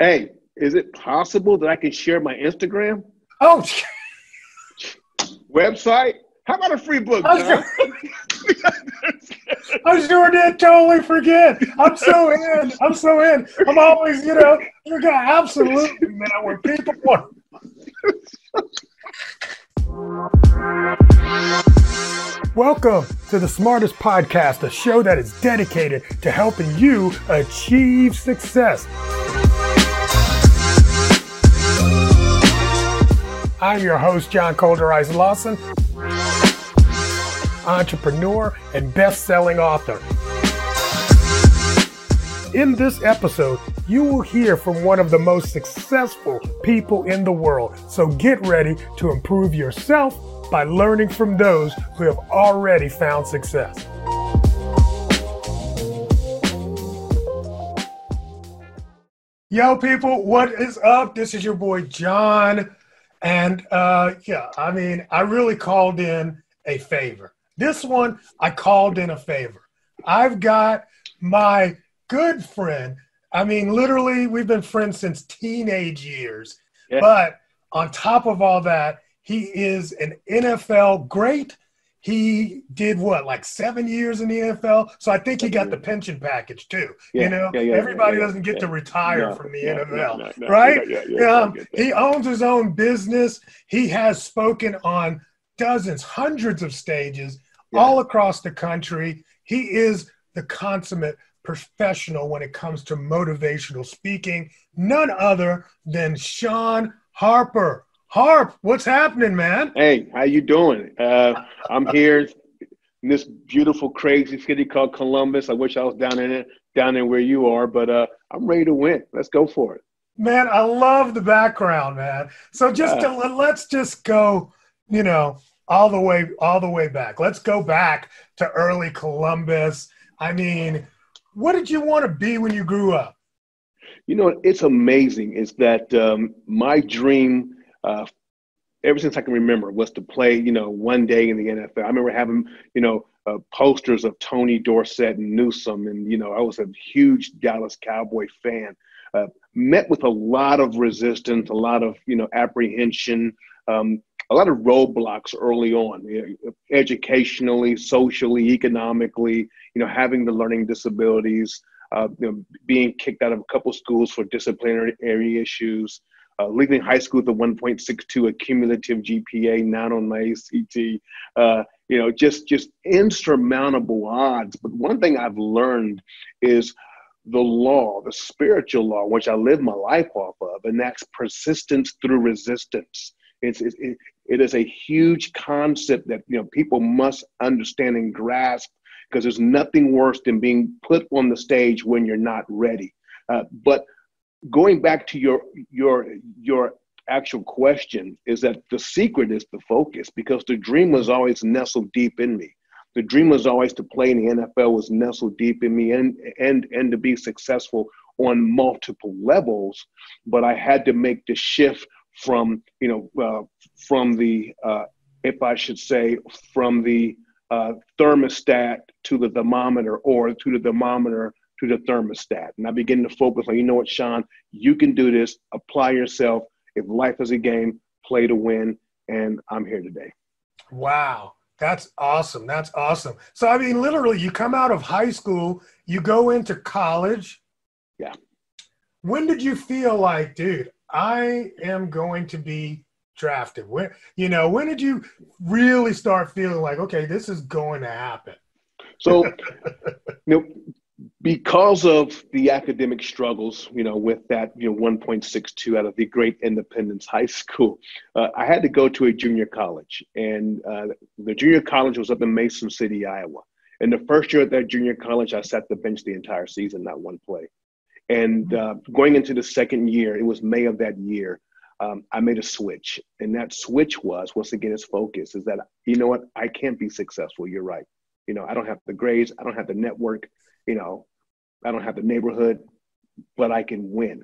Hey, is it possible that I can share my Instagram Oh, website? How about a free book, I John? I sure did totally forget. I'm so in. I'm so in. I'm always, you know, you're gonna absolutely man when people want. Welcome to the Smartest Podcast, a show that is dedicated to helping you achieve success. I'm your host, John ColderICE Lawson, entrepreneur and best selling author. In this episode, you will hear from one of the most successful people in the world. So get ready to improve yourself by learning from those who have already found success. Yo, people, what is up? This is your boy John. And uh, yeah, I mean, I really called in a favor. This one, I called in a favor. I've got my good friend. I mean, literally, we've been friends since teenage years. Yeah. But on top of all that, he is an NFL great. He did what, like seven years in the NFL? So I think he got the pension package too. Yeah, you know, yeah, yeah, everybody doesn't get to retire No, from the no, NFL, no, right? Yeah, Um, he owns his own business. He has spoken on dozens, hundreds of stages all across the country. He is the consummate professional when it comes to motivational speaking, none other than Shawn Harper. Harp, what's happening, man? Hey, how you doing? Uh, I'm here in this beautiful, crazy city called Columbus. I wish I was down in it, down in where you are, but uh, I'm ready to win. Let's go for it. Man, I love the background, man. So just Yeah. to, let's just go, you know, all the way all the way back. Let's go back to early Columbus. I mean, what did you want to be when you grew up? You know, it's amazing. Is that um, my dream? Uh, ever since I can remember, was to play. You know, one day in the NFL. I remember having you know uh, posters of Tony Dorsett and Newsom, and you know, I was a huge Dallas Cowboy fan. Uh, met with a lot of resistance, a lot of you know apprehension, um, a lot of roadblocks early on, you know, educationally, socially, economically. You know, having the learning disabilities, uh, you know, being kicked out of a couple schools for disciplinary issues, uh, leaving high school with a 1.62 accumulative GPA, not on my ACT. Uh, you know, just just insurmountable odds. But one thing I've learned is the law, the spiritual law, which I live my life off of, and that's persistence through resistance. It's, it, it is a huge concept that you know people must understand and grasp because there's nothing worse than being put on the stage when you're not ready. Uh, but going back to your your your actual question is that the secret is the focus because the dream was always nestled deep in me. The dream was always to play in the NFL was nestled deep in me and and and to be successful on multiple levels but I had to make the shift from you know uh, from the uh, if I should say from the uh, thermostat to the thermometer or to the thermometer to the thermostat and I begin to focus on you know what Shawn you can do this apply yourself if life is a game play to win and I'm here today Wow. That's awesome. That's awesome. So I mean literally you come out of high school, you go into college. Yeah. When did you feel like, dude, I am going to be drafted? When you know, when did you really start feeling like, okay, this is going to happen? So, you know, because of the academic struggles, you know, with that, you know, 1.62 out of the great Independence High School, uh, I had to go to a junior college, and uh, the junior college was up in Mason City, Iowa. And the first year at that junior college, I sat the bench the entire season, not one play. And uh, going into the second year, it was May of that year. Um, I made a switch, and that switch was once again, its focus is that you know what, I can't be successful. You're right. You know, I don't have the grades, I don't have the network, you know, I don't have the neighborhood, but I can win.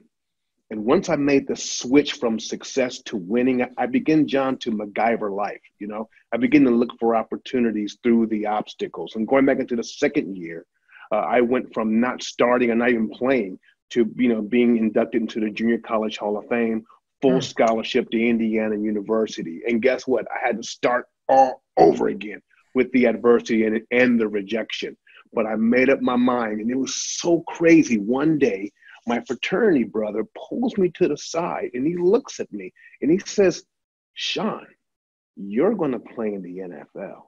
And once I made the switch from success to winning, I begin, John, to MacGyver life. You know, I begin to look for opportunities through the obstacles. And going back into the second year, uh, I went from not starting and not even playing to you know being inducted into the Junior College Hall of Fame, full mm. scholarship to Indiana University. And guess what? I had to start all over again with the adversity and, and the rejection. But I made up my mind, and it was so crazy. One day, my fraternity brother pulls me to the side and he looks at me and he says, Shawn, you're going to play in the NFL.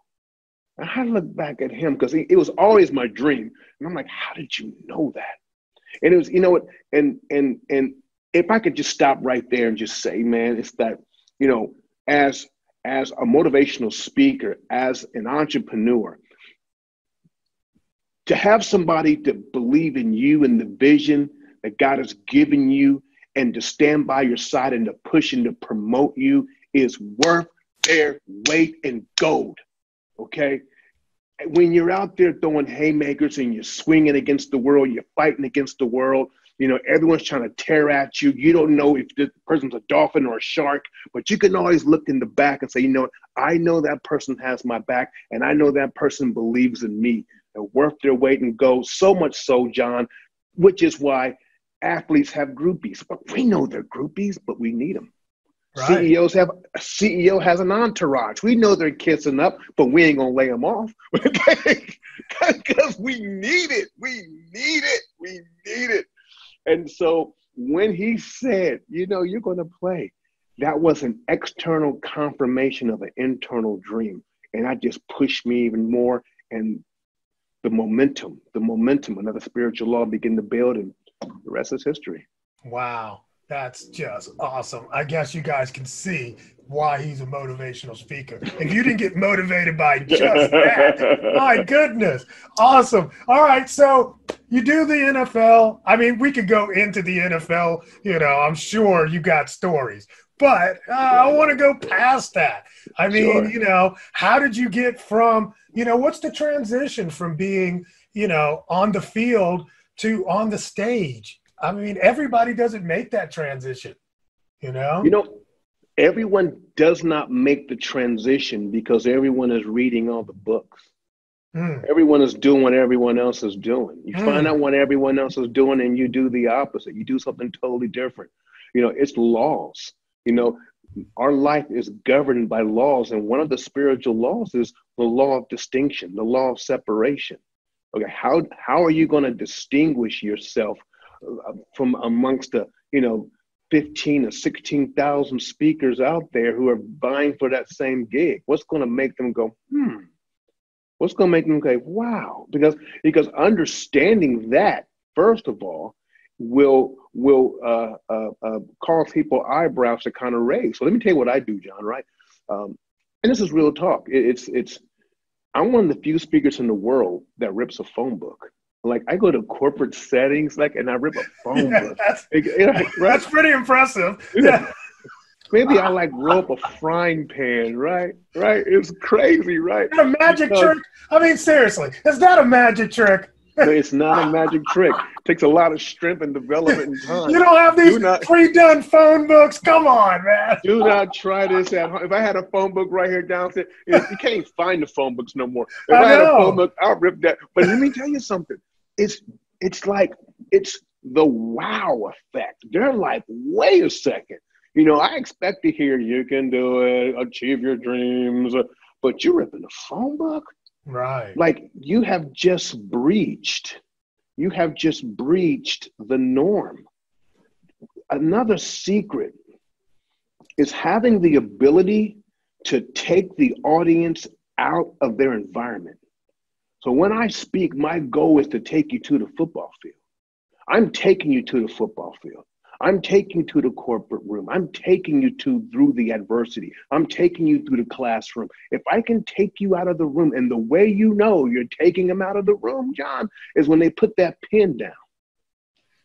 And I look back at him because it was always my dream. And I'm like, how did you know that? And it was, you know what, and and and if I could just stop right there and just say, man, it's that, you know, as as a motivational speaker, as an entrepreneur, to have somebody to believe in you and the vision that God has given you and to stand by your side and to push and to promote you is worth their weight in gold. Okay. When you're out there throwing haymakers and you're swinging against the world, you're fighting against the world, you know, everyone's trying to tear at you. You don't know if the person's a dolphin or a shark, but you can always look in the back and say, you know, I know that person has my back and I know that person believes in me. They're worth their weight in gold. So much so, John, which is why athletes have groupies. But we know they're groupies, but we need them. Right. CEOs have a CEO has an entourage. We know they're kissing up, but we ain't gonna lay them off because we need it. We need it. We need it. And so when he said, you know, you're gonna play, that was an external confirmation of an internal dream, and that just pushed me even more. And the momentum, the momentum, another spiritual law began to build, and the rest is history. Wow. That's just awesome. I guess you guys can see why he's a motivational speaker. If you didn't get motivated by just that, my goodness. Awesome. All right. So you do the NFL. I mean, we could go into the NFL. You know, I'm sure you got stories, but uh, I want to go past that. I mean, sure. you know, how did you get from, you know, what's the transition from being, you know, on the field to on the stage? I mean, everybody doesn't make that transition, you know? You know, everyone does not make the transition because everyone is reading all the books. Mm. Everyone is doing what everyone else is doing. You mm. find out what everyone else is doing and you do the opposite. You do something totally different. You know, it's laws. You know, our life is governed by laws. And one of the spiritual laws is the law of distinction, the law of separation. Okay, how, how are you going to distinguish yourself from amongst the you know 15 or 16,000 speakers out there who are vying for that same gig? What's going to make them go, hmm? What's going to make them go, wow? Because because understanding that first of all will will uh, uh, uh, cause people eyebrows to kind of raise. So let me tell you what I do, John. Right, um, and this is real talk. It, it's it's I'm one of the few speakers in the world that rips a phone book. Like I go to corporate settings, like, and I rip a phone yeah, book. That's, right? that's pretty impressive. Yeah. Maybe I like roll up a frying pan, right? Right? It's crazy, right? a magic because, trick? I mean, seriously, is that a magic trick? it's not a magic trick. It takes a lot of strength and development and time. You don't have these do not, pre-done phone books. Come on, man. Do not try this at home. If I had a phone book right here downstairs, you can't find the phone books no more. If I, I had a phone book, I'll rip that. But let me tell you something it's it's like it's the wow effect. They're like, wait a second. You know, I expect to hear you can do it, achieve your dreams, uh, but you're ripping the phone book? Right. Like you have just breached, you have just breached the norm. Another secret is having the ability to take the audience out of their environment. So when I speak, my goal is to take you to the football field. I'm taking you to the football field. I'm taking you to the corporate room. I'm taking you to through the adversity. I'm taking you through the classroom. If I can take you out of the room, and the way you know you're taking them out of the room, John, is when they put that pen down.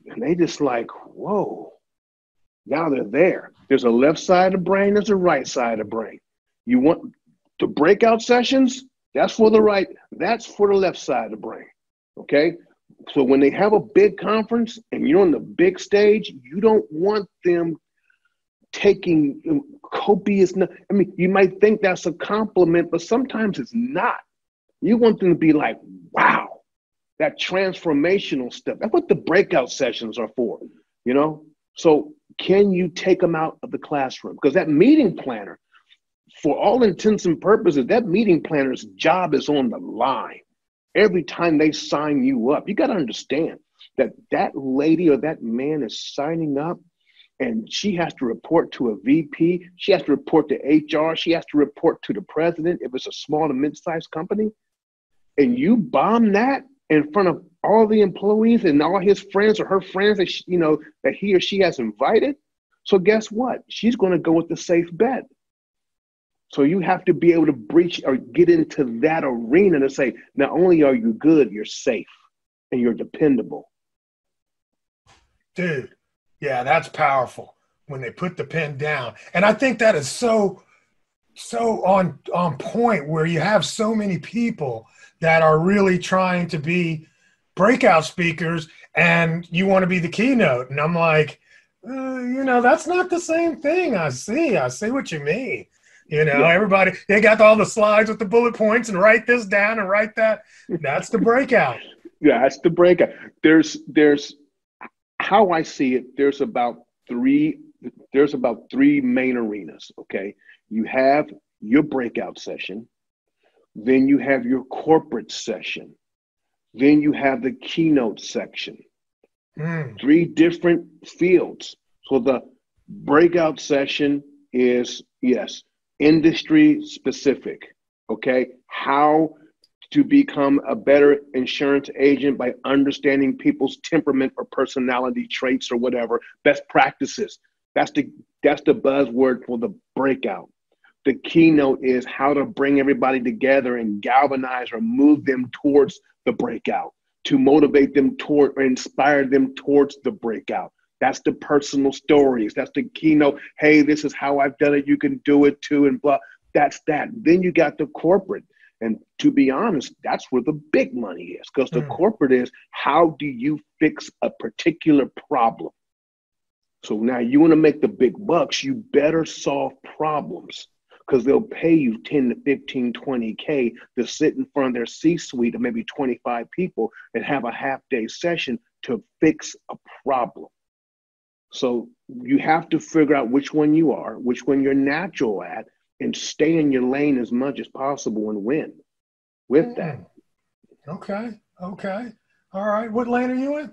And they just like, whoa. Now they're there. There's a left side of the brain, there's a right side of the brain. You want the breakout sessions? That's for the right, that's for the left side of the brain. Okay. So when they have a big conference and you're on the big stage, you don't want them taking copious. I mean, you might think that's a compliment, but sometimes it's not. You want them to be like, wow. that transformational stuff. That's what the breakout sessions are for, you know? So can you take them out of the classroom? Because that meeting planner, for all intents and purposes, that meeting planner's job is on the line. Every time they sign you up, you got to understand that that lady or that man is signing up and she has to report to a VP, she has to report to HR, she has to report to the president if it's a small to mid-sized company. And you bomb that in front of all the employees and all his friends or her friends that she, you know that he or she has invited. So guess what? She's going to go with the safe bet. So you have to be able to breach or get into that arena to say, not only are you good, you're safe and you're dependable. Dude, yeah, that's powerful when they put the pen down. And I think that is so so on on point where you have so many people that are really trying to be breakout speakers and you want to be the keynote and i'm like uh, you know that's not the same thing i see i see what you mean you know yeah. everybody they got all the slides with the bullet points and write this down and write that that's the breakout yeah that's the breakout there's there's how i see it there's about three there's about three main arenas okay you have your breakout session then you have your corporate session. Then you have the keynote section. Mm. Three different fields. So the breakout session is, yes, industry specific. Okay. How to become a better insurance agent by understanding people's temperament or personality traits or whatever, best practices. That's the that's the buzzword for the breakout the keynote is how to bring everybody together and galvanize or move them towards the breakout, to motivate them toward or inspire them towards the breakout. That's the personal stories. That's the keynote. Hey, this is how I've done it. You can do it too, and blah. That's that. Then you got the corporate. And to be honest, that's where the big money is because the mm. corporate is how do you fix a particular problem? So now you want to make the big bucks, you better solve problems because they'll pay you 10 to 15, 20K to sit in front of their C suite of maybe 25 people and have a half day session to fix a problem. So you have to figure out which one you are, which one you're natural at, and stay in your lane as much as possible and win with mm. that. Okay. Okay. All right. What lane are you in?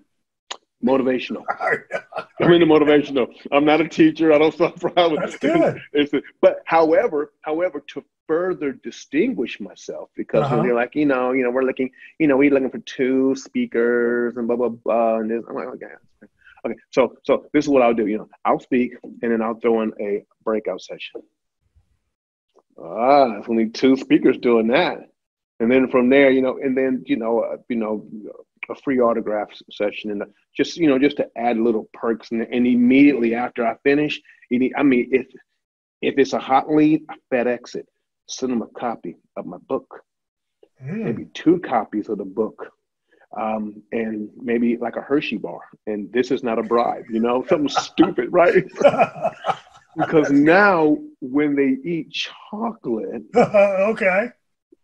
motivational. I'm into motivational. I'm not a teacher. I don't suffer. That's good. It's, it's, but however, however, to further distinguish myself, because uh-huh. when they're like, you know, you know, we're looking, you know, we're looking for two speakers and blah blah blah, and this, I'm like, okay, okay. So, so this is what I'll do. You know, I'll speak and then I'll throw in a breakout session. Ah, it's only two speakers doing that, and then from there, you know, and then you know, uh, you know a free autograph session and just you know just to add little perks and, and immediately after I finish, I mean if if it's a hot lead, I FedEx it, send them a copy of my book, mm. maybe two copies of the book, um, and maybe like a Hershey bar. And this is not a bribe, you know, something stupid, right? because now when they eat chocolate, okay,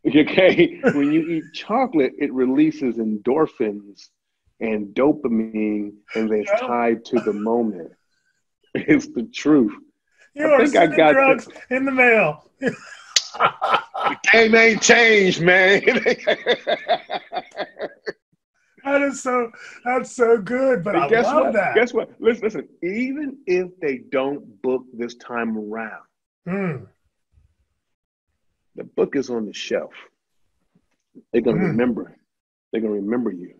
Okay, when you eat chocolate, it releases endorphins and dopamine, and it's tied to the moment. It's the truth. You I think I got drugs in the mail. the game ain't changed, man. That is so. That's so good. But I guess love what? that. Guess what? Listen, listen. Even if they don't book this time around, mm the book is on the shelf. They're gonna mm. remember. They're gonna remember you.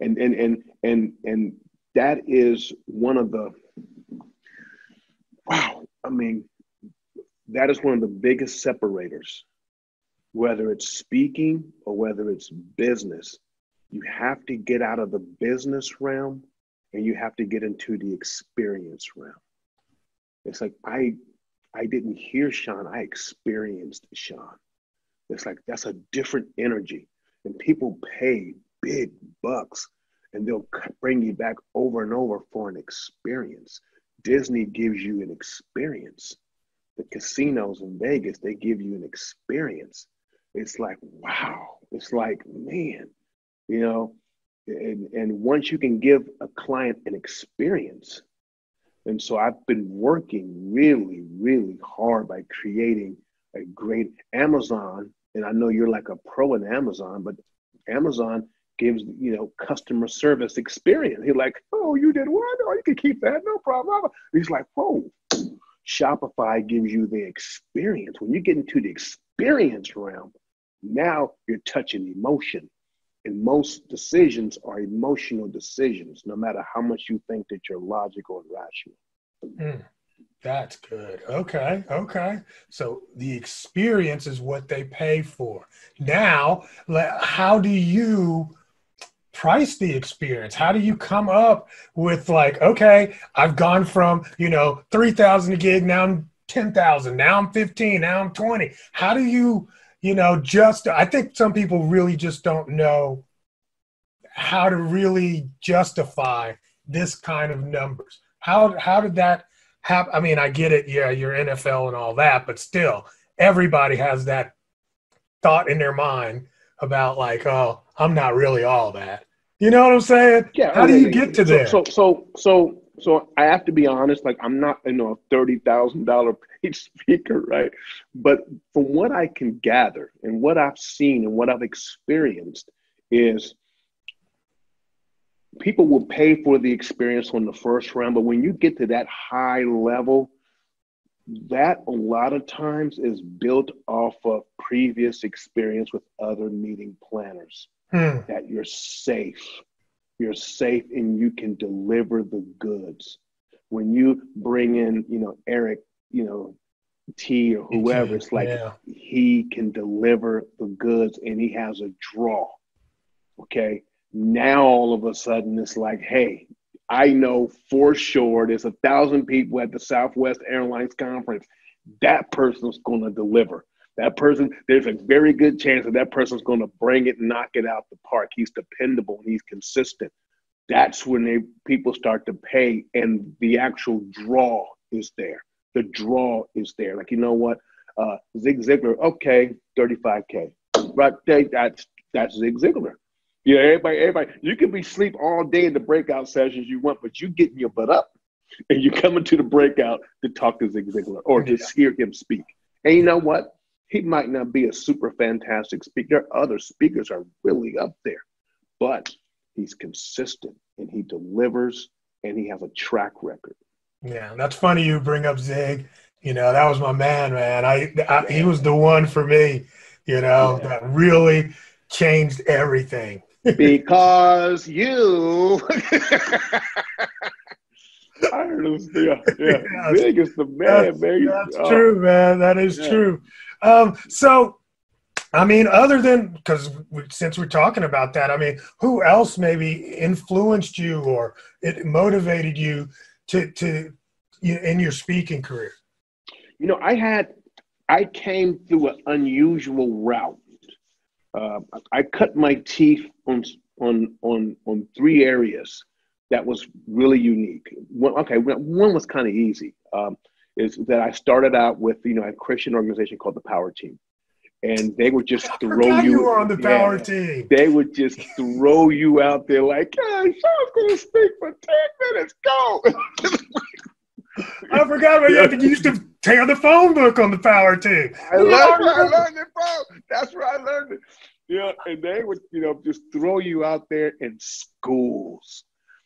And and and and and that is one of the wow, I mean, that is one of the biggest separators, whether it's speaking or whether it's business. You have to get out of the business realm and you have to get into the experience realm. It's like I I didn't hear Shawn, I experienced Shawn. It's like that's a different energy. And people pay big bucks and they'll bring you back over and over for an experience. Disney gives you an experience. The casinos in Vegas, they give you an experience. It's like, wow. It's like, man, you know, and, and once you can give a client an experience, and so I've been working really, really hard by creating a great Amazon. And I know you're like a pro in Amazon, but Amazon gives you know customer service experience. He's like, oh, you did what? Oh, you can keep that, no problem. He's like, whoa. Shopify gives you the experience. When you get into the experience realm, now you're touching emotion. And most decisions are emotional decisions, no matter how much you think that you're logical and rational. Mm, that's good. Okay. Okay. So the experience is what they pay for. Now, how do you price the experience? How do you come up with like, okay, I've gone from, you know, 3,000 a gig, now I'm 10,000, now I'm 15, now I'm 20. How do you you know, just I think some people really just don't know how to really justify this kind of numbers. How how did that happen? I mean, I get it, yeah, you're NFL and all that, but still, everybody has that thought in their mind about like, oh, I'm not really all that. You know what I'm saying? Yeah. How do you get to so, there? So so so so I have to be honest. Like I'm not you know a thirty thousand dollar paid speaker, right? But from what I can gather and what I've seen and what I've experienced is people will pay for the experience on the first round, but when you get to that high level, that a lot of times is built off of previous experience with other meeting planners. Hmm. That you're safe you're safe and you can deliver the goods. When you bring in, you know, Eric, you know, T or whoever, it's like yeah. he can deliver the goods and he has a draw. Okay. Now all of a sudden it's like, hey, I know for sure there's a thousand people at the Southwest Airlines conference. That person's going to deliver. That person, there's a very good chance that that person's going to bring it knock it out the park. He's dependable and he's consistent. That's when they people start to pay, and the actual draw is there. The draw is there. Like you know what, uh, Zig Ziglar, okay, 35k, right? That's that's Zig Ziglar. Yeah, everybody, everybody, you can be sleep all day in the breakout sessions you want, but you getting your butt up and you coming to the breakout to talk to Zig Ziglar or to hear him speak. And you know what? He might not be a super fantastic speaker. Other speakers are really up there, but he's consistent and he delivers and he has a track record. Yeah, that's funny you bring up Zig. You know, that was my man, man. I, I he was the one for me, you know, yeah. that really changed everything. because you I heard him. Yeah, yeah. Zig is the man, that's, man. That's oh. true, man. That is yeah. true. Um, so, I mean, other than because since we're talking about that, I mean, who else maybe influenced you or it motivated you to to in your speaking career? You know, I had I came through an unusual route. Uh, I cut my teeth on on on on three areas that was really unique. One, okay, one was kind of easy. Um, is that I started out with you know a Christian organization called the Power Team, and they would just throw you. You were on the Power yeah, Team. They would just throw you out there like, "Hey, Shawn's going to speak for ten minutes. Go." I forgot about yeah. you. used to tear the phone book on the Power Team. I learned, I learned it, bro. That's where I learned it. Yeah, and they would, you know, just throw you out there in schools.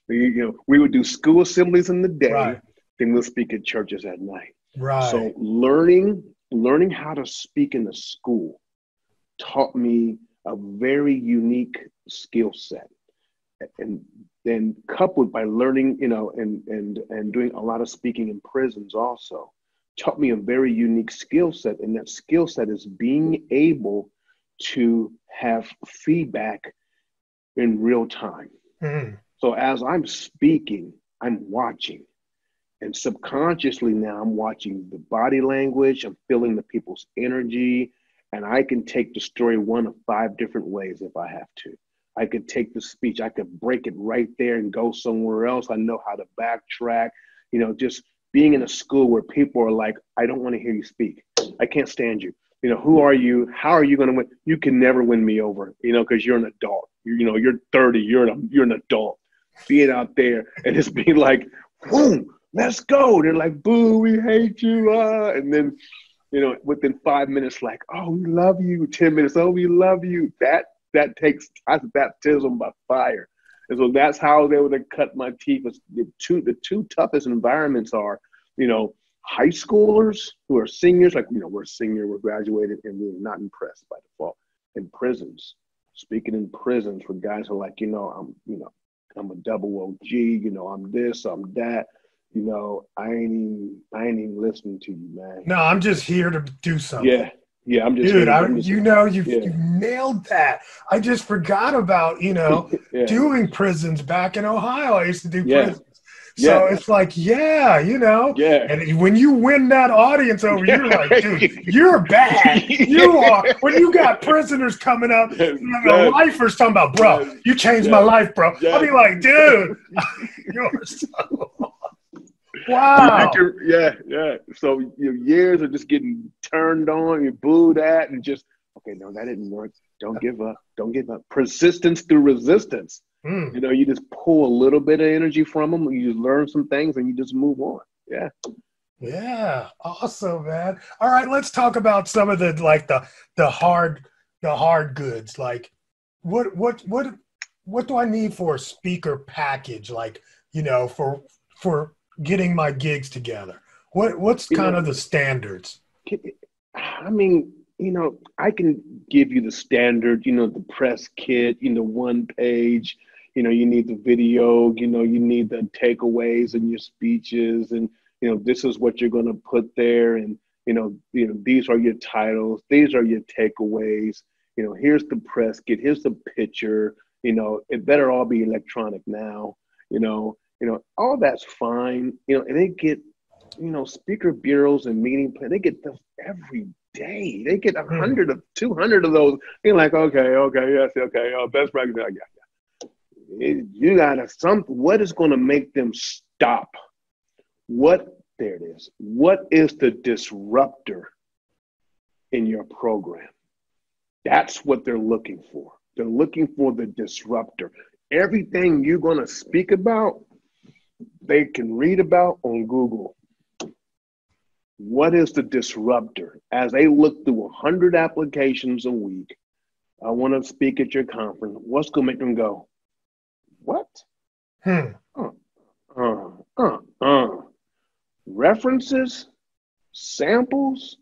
You know, we would do school assemblies in the day. Right then we'll speak at churches at night. Right. So learning learning how to speak in the school taught me a very unique skill set. And then coupled by learning, you know, and and and doing a lot of speaking in prisons also taught me a very unique skill set. And that skill set is being able to have feedback in real time. Mm. So as I'm speaking, I'm watching. And subconsciously now I'm watching the body language, I'm feeling the people's energy, and I can take the story one of five different ways if I have to. I could take the speech, I could break it right there and go somewhere else. I know how to backtrack. You know, just being in a school where people are like, I don't want to hear you speak. I can't stand you. you know, who are you? How are you going to win? You can never win me over, you know, because you're an adult. You, you know, you're 30. You're an you're an adult. Being out there and it's being like, boom, let's go. They're like, boo, we hate you. Uh. And then, you know, within five minutes, like, oh, we love you. 10 minutes, oh, we love you. That that takes that's baptism by fire. And so that's how was able to cut my teeth. The two the two toughest environments are, you know, high schoolers who are seniors, like you know, we're senior, we're graduated, and we're not impressed by default. In prisons, speaking in prisons where guys are like, you know, I'm, you know, I'm a double OG, you know, I'm this, I'm that. You know, I ain't even I ain't even listening to you, man. No, I'm just here to do something. Yeah, yeah, I'm just dude. I, you know, you, yeah. you nailed that. I just forgot about you know yeah. doing prisons back in Ohio. I used to do yeah. prisons. So it's like, yeah, you know, yeah. And when you win that audience over, you're like, dude, you're bad. You are. When you got prisoners coming up, the lifers talking about, bro, you changed my life, bro. I'll be like, dude, you're so Wow. yeah, yeah. So your years are just getting turned on, you booed at, and just okay, no, that didn't work. Don't give up. Don't give up. Persistence through resistance. Mm. You know, you just pull a little bit of energy from them, you just learn some things, and you just move on. Yeah. Yeah, awesome, man. All right, let's talk about some of the like the the hard the hard goods. Like, what what what what do I need for a speaker package? Like, you know, for for getting my gigs together? What what's kind know, of the standards? I mean, you know, I can give you the standard, you know, the press kit, you know, one page, you know, you need the video, you know, you need the takeaways in your speeches and you know, this is what you're going to put there and you know, you know, these are your titles, these are your takeaways, you know, here's the press kit, here's the picture, you know, it better all be electronic now, you know, you know, all that's fine. You know, and they get, you know, speaker bureaus and meeting plan. They get those every day. They get a hmm. hundred of two hundred of those. You're like, okay, okay, yes, okay, uh, best practice. Yeah, yeah. It, you gotta some. What is going to make them stop? What there it is. What is the disruptor in your program? That's what they're looking for. They're looking for the disruptor. Everything you're going to speak about they can read about on Google. What is the disruptor? As they look through 100 applications a week, I want to speak at your conference. What's going to make them go, what? Hmm. Uh, uh, uh, uh. References, samples,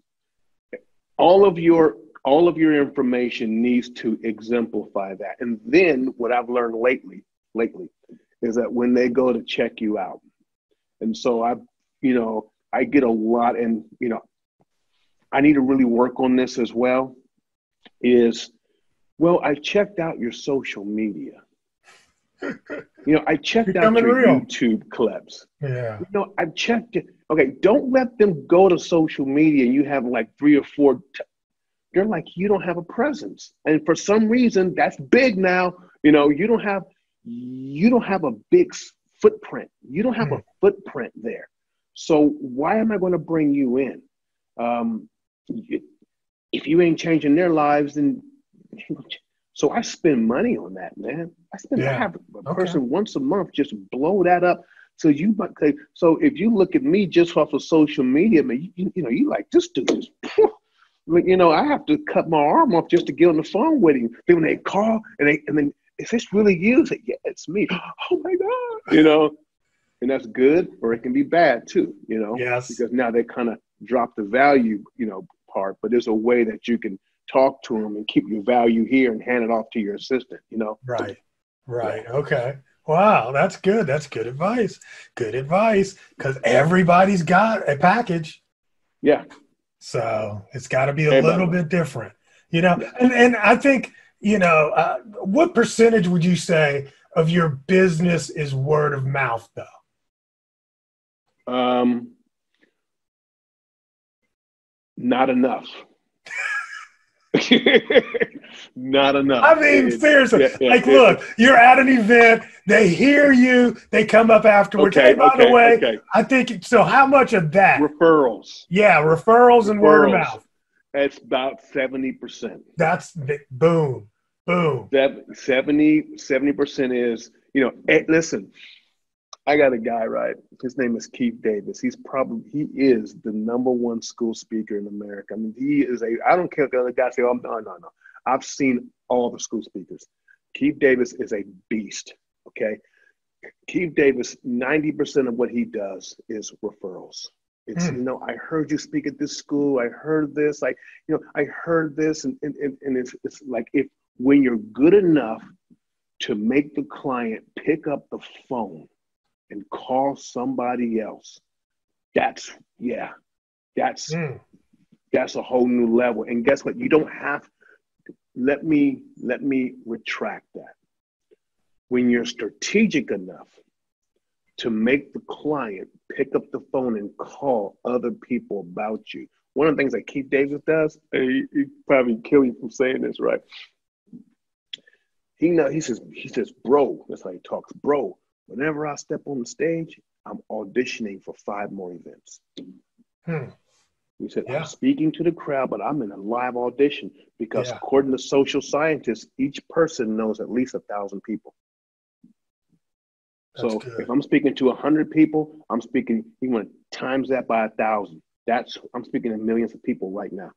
all of your all of your information needs to exemplify that. And then what I've learned lately, lately, is that when they go to check you out. And so I, you know, I get a lot, and, you know, I need to really work on this as well. Is, well, I checked out your social media. you know, I checked out your real. YouTube clips. Yeah. You know, I've checked it. Okay, don't let them go to social media and you have like three or four. T- they're like, you don't have a presence. And for some reason, that's big now. You know, you don't have you don't have a big footprint. You don't have a hmm. footprint there. So why am I going to bring you in? Um, if you ain't changing their lives, then so I spend money on that, man. I spend yeah. I have a okay. person once a month just blow that up. So you so if you look at me just off of social media, man, you, you know you like this dude is. You know, I have to cut my arm off just to get on the phone with him. Then when they call and they and then is this really you? Say, yeah, it's me. Oh my God. You know, and that's good or it can be bad too, you know? Yes. Because now they kind of drop the value, you know, part, but there's a way that you can talk to them and keep your value here and hand it off to your assistant, you know? Right. Right. Okay. Wow, that's good. That's good advice. Good advice because everybody's got a package. Yeah. So it's got to be a Everybody. little bit different, you know. And and I think you know, uh, what percentage would you say of your business is word of mouth, though? Um, not enough. not enough. I mean, seriously. Yeah, yeah, like, yeah. look, you're at an event, they hear you, they come up afterwards. Okay, hey, by okay, the way, okay. I think so. How much of that? Referrals. Yeah, referrals, referrals. and word of mouth. That's about seventy percent. That's the, boom, boom. 70 percent is you know. Hey, eh, listen, I got a guy right. His name is Keith Davis. He's probably he is the number one school speaker in America. I mean, he is a. I don't care if the other guys say, "Oh, no, no, no." I've seen all the school speakers. Keith Davis is a beast. Okay, Keith Davis. Ninety percent of what he does is referrals. It's mm. you know I heard you speak at this school. I heard this. Like you know I heard this, and and, and it's it's like if when you're good enough to make the client pick up the phone and call somebody else, that's yeah, that's mm. that's a whole new level. And guess what? You don't have. Let me let me retract that. When you're strategic enough to make the client pick up the phone and call other people about you. One of the things that Keith Davis does, he, he probably kill you from saying this, right? He know he says he says, bro, that's how he talks, bro. Whenever I step on the stage, I'm auditioning for five more events. Hmm. He said, yeah. I'm speaking to the crowd, but I'm in a live audition because yeah. according to social scientists, each person knows at least a thousand people. That's so good. if I'm speaking to a hundred people, I'm speaking. You want times that by a thousand. That's I'm speaking to millions of people right now.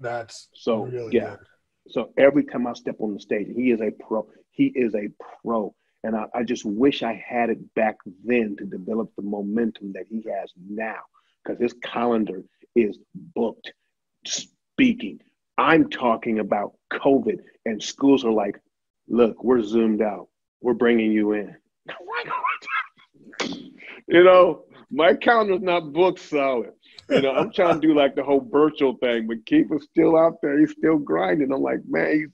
That's so really yeah. Good. So every time I step on the stage, he is a pro. He is a pro, and I, I just wish I had it back then to develop the momentum that he has now, because his calendar is booked. Speaking, I'm talking about COVID, and schools are like, "Look, we're zoomed out. We're bringing you in." you know, my calendar's not booked solid. You know, I'm trying to do like the whole virtual thing, but Keith was still out there. He's still grinding. I'm like, man, he's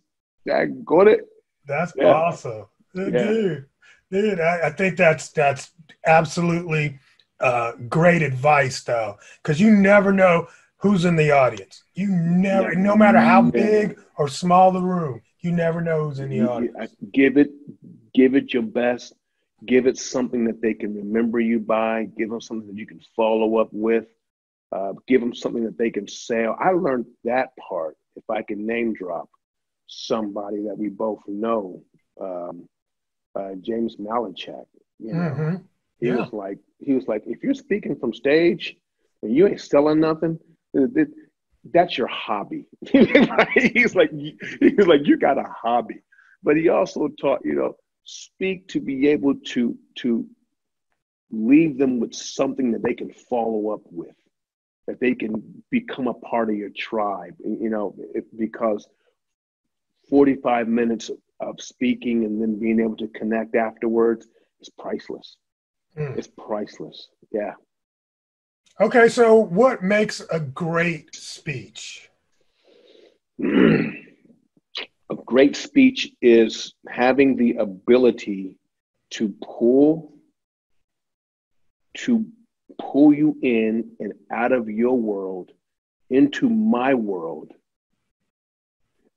that good it. That's yeah. awesome, yeah. dude. Dude, I, I, think that's that's absolutely uh, great advice, though, because you never know who's in the audience. You never, no matter how big or small the room, you never know who's in the audience. Give it, give it your best give it something that they can remember you by, give them something that you can follow up with, uh, give them something that they can sell. I learned that part. If I can name drop somebody that we both know, um, uh, James Malinchak, you know, mm-hmm. he yeah. was like, he was like, if you're speaking from stage and you ain't selling nothing, it, it, that's your hobby. he's like, he's like, you got a hobby. But he also taught, you know, speak to be able to to leave them with something that they can follow up with that they can become a part of your tribe you know it, because 45 minutes of speaking and then being able to connect afterwards is priceless. Mm. it's priceless. Yeah. Okay so what makes a great speech? A great speech is having the ability to pull to pull you in and out of your world into my world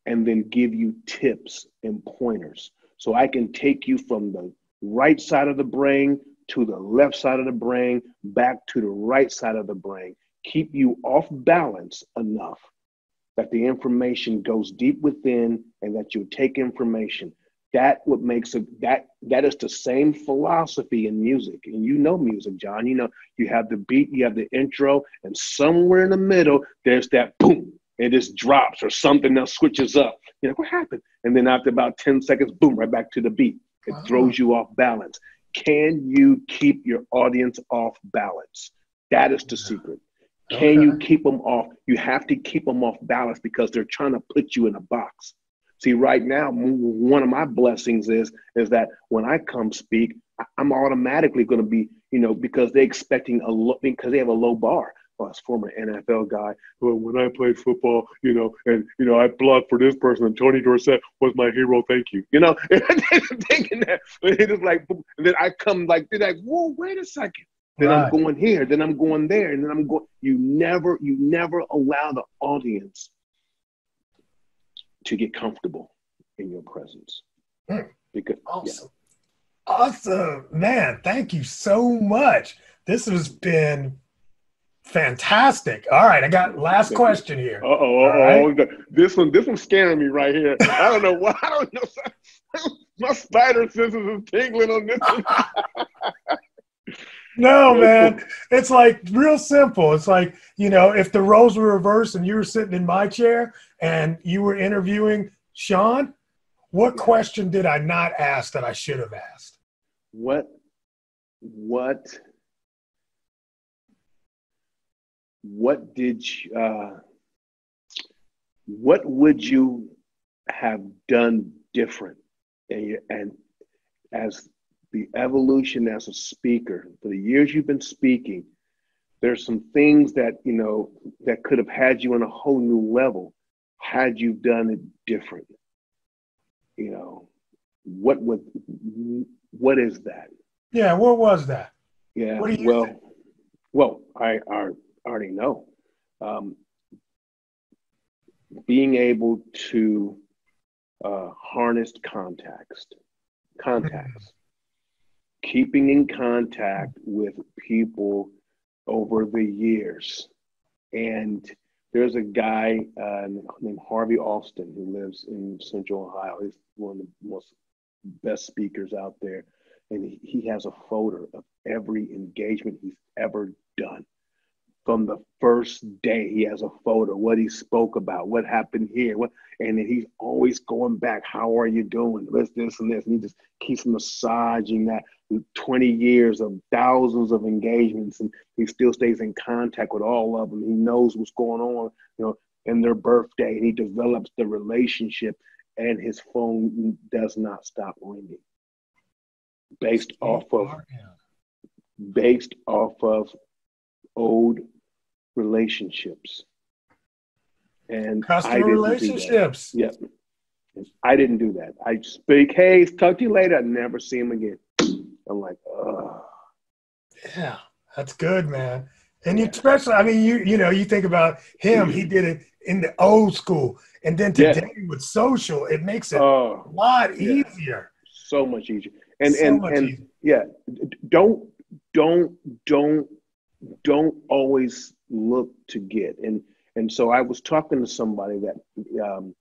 and then give you tips and pointers. So i can take you from the right side of the brain to the left side of the brain back to the right side of the brain keep you off balance enough that the information goes deep within and that you take information that what makes it that that is the same philosophy in music. And you know music john. You know you have the beat you have the intro and somewhere in the middle there's that boom it just drops or something else switches up. You know what happened? And then after about 10 seconds boom right back to the beat. It wow. throws you off balance. Can you keep your audience off balance? That is the secret. Can okay. you keep them off? You have to keep them off balance because they're trying to put you in a box. See, right now, one of my blessings is is that when I come speak, I'm automatically going to be, you know, because they're expecting a low, because they have a low bar. Well, as former NFL guy, well, when I played football, you know, and you know, I blocked for this person, and Tony Dorsett was my hero. Thank you. You know, thinking that, it's like, and then I come like, they're like, whoa, wait a second then right. I'm going here, then I'm going there, and then I'm going. You never, you never allow the audience to get comfortable in your presence. Mm. Because awesome. Yeah. Awesome, man. Thank you so much. This has been Fantastic. All right, I got last question here. Uh oh, right. this one, this one's scaring me right here. I don't know why. I don't know. My spider senses is tingling on this one. no, man. It's like real simple. It's like, you know, if the roles were reversed and you were sitting in my chair and you were interviewing Shawn, what question did I not ask that I should have asked? What, what what did you, uh, what would you have done different and, and as the evolution as a speaker for the years you've been speaking there's some things that you know that could have had you on a whole new level had you done it different you know what would what is that yeah what was that yeah well think? well i are already know. Um, being able to uh, harness context, contacts, keeping in contact with people over the years. And there's a guy uh, named Harvey Austin who lives in Central Ohio. He's one of the most best speakers out there. And he, he has a photo of every engagement he's ever done from the first day. He has a photo, what he spoke about, what happened here, what, and then he's always going back. How are you doing? This, this, and this. And he just keeps massaging that 20 years of thousands of engagements, and he still stays in contact with all of them. He knows what's going on, you know, in their birthday, and he develops the relationship, and his phone does not stop ringing. Based off of, based off of old relationships. And customer relationships. Yep. I didn't do that. I speak, hey, talk to you later. I never see him again. I'm like, oh. Yeah, that's good, man. And you especially, I mean, you you know, you think about him. He mm-hmm. did it in the old school, and then today yeah. with social, it makes it oh, a lot yeah. easier. So much easier. And so and and easier. yeah, don't don't don't don't always look to get. And and so I was talking to somebody that um,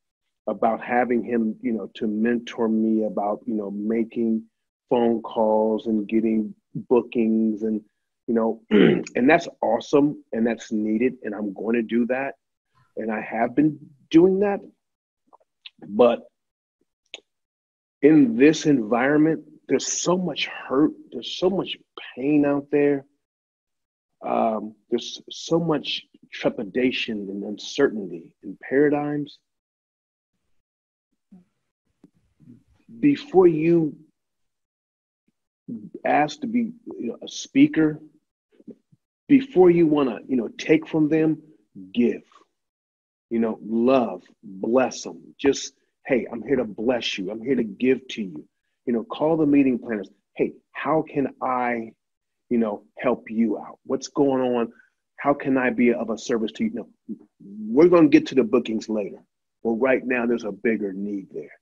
about having him, you know, to mentor me about, you know, making phone calls and getting bookings and you know, and that's awesome and that's needed and I'm going to do that. And I have been doing that. But in this environment, there's so much hurt, there's so much pain out there um, there's so much trepidation and uncertainty in paradigms. Before you ask to be you know, a speaker, before you want to you know take from them, give. You know, love, bless them. Just hey, I'm here to bless you. I'm here to give to you. You know, call the meeting planners. Hey, how can I you know, help you out? What's going on? How can I be of a service to you? No, we're going to get to the bookings later. But right now there's a bigger need there.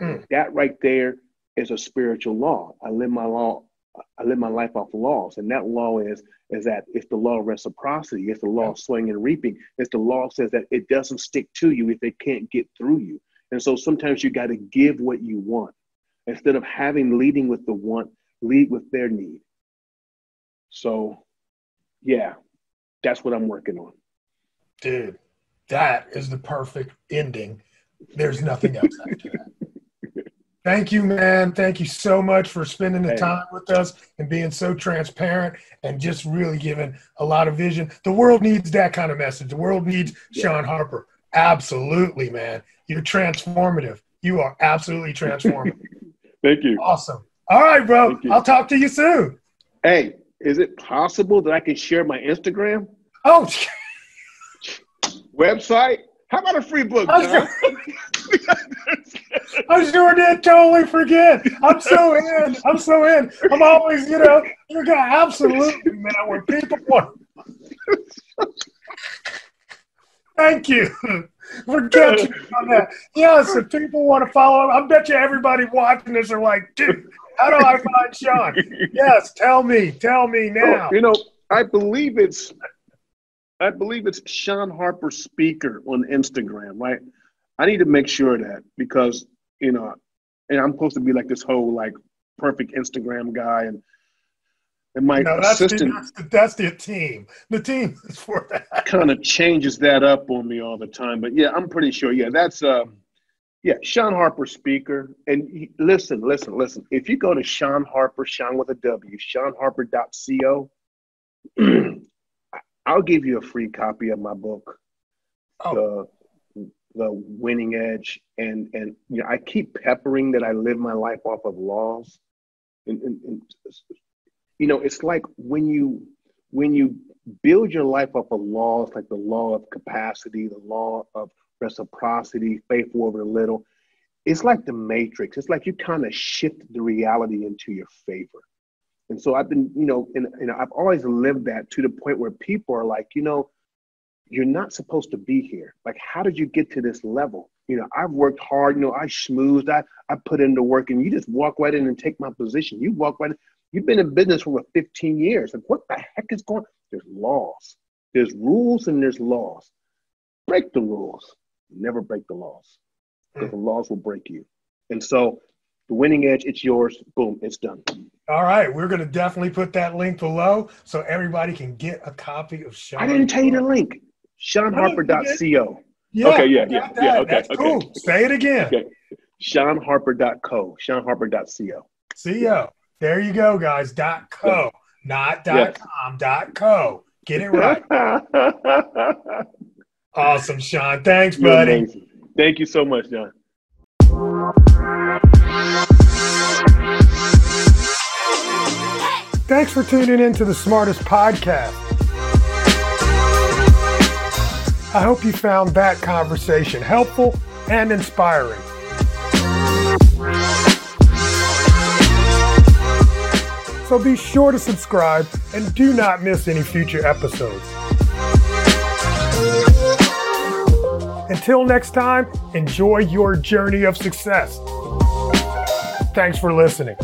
Mm. That right there is a spiritual law. I live my law. I live my life off laws, and that law is is that it's the law of reciprocity. It's the law of sowing and reaping. It's the law says that it doesn't stick to you if it can't get through you. And so sometimes you got to give what you want instead of having leading with the want. Lead with their need. So, yeah, that's what I'm working on. Dude, that is the perfect ending. There's nothing else after that. Thank you, man. Thank you so much for spending the hey. time with us and being so transparent and just really giving a lot of vision. The world needs that kind of message. The world needs yeah. Shawn Harper. Absolutely, man. You're transformative. You are absolutely transformative. Thank you. Awesome. All right, bro. I'll talk to you soon. Hey, is it possible that I can share my Instagram? Oh, website? How about a free book? I sure did totally forget. I'm so in. I'm so in. I'm always, you know, you're gonna absolutely man when people want. Thank you for catching on that. Yes, if people want to follow, I bet you everybody watching this are like, dude, how do I find Shawn? yes, tell me. Tell me now. Oh, you know, I believe it's I believe it's Shawn Harper Speaker on Instagram, right? I need to make sure that because you know, and I'm supposed to be like this whole like perfect Instagram guy, and and my no, that's assistant the, that's, the, that's the team. The team is for that. kind of changes that up on me all the time. But yeah, I'm pretty sure. Yeah, that's uh, yeah, Shawn Harper speaker. And he, listen, listen, listen. If you go to Shawn Harper, Shawn with a W, ShawnHarper.co, I'll give you a free copy of my book, oh. the the Winning Edge. And and you know, I keep peppering that I live my life off of laws. And, and, and you know, it's like when you when you build your life off of laws like the law of capacity, the law of reciprocity, faithful over little. It's like the matrix. It's like you kind of shift the reality into your favor. And so I've been, you know, and, and I've always lived that to the point where people are like, you know, you're not supposed to be here. Like, how did you get to this level? You know, I've worked hard, you know, I schmoozed, I, I put in the work, and you just walk right in and take my position. You walk right in. You've been in business for 15 years. Like, what the heck is going There's laws. There's rules and there's laws. Break the rules. Never break the laws. Because hmm. the laws will break you. And so the winning edge, it's yours. Boom, it's done. All right. We're going to definitely put that link below so everybody can get a copy of Shawn. I didn't tell you the link. ShawnHarper.co. Yeah, okay, yeah, yeah, that. yeah. Okay, That's okay. cool. Say it again. Okay. ShawnHarper.co. ShawnHarper.co. Co. There you go, guys. Dot co, not dot Yes. com. Dot co. Get it right. awesome, Shawn. Thanks, You're buddy. amazing. Thank you so much, John. Thanks for tuning in to the Smartest Podcast. I hope you found that conversation helpful and inspiring. So be sure to subscribe and do not miss any future episodes. Until next time, enjoy your journey of success. Thanks for listening.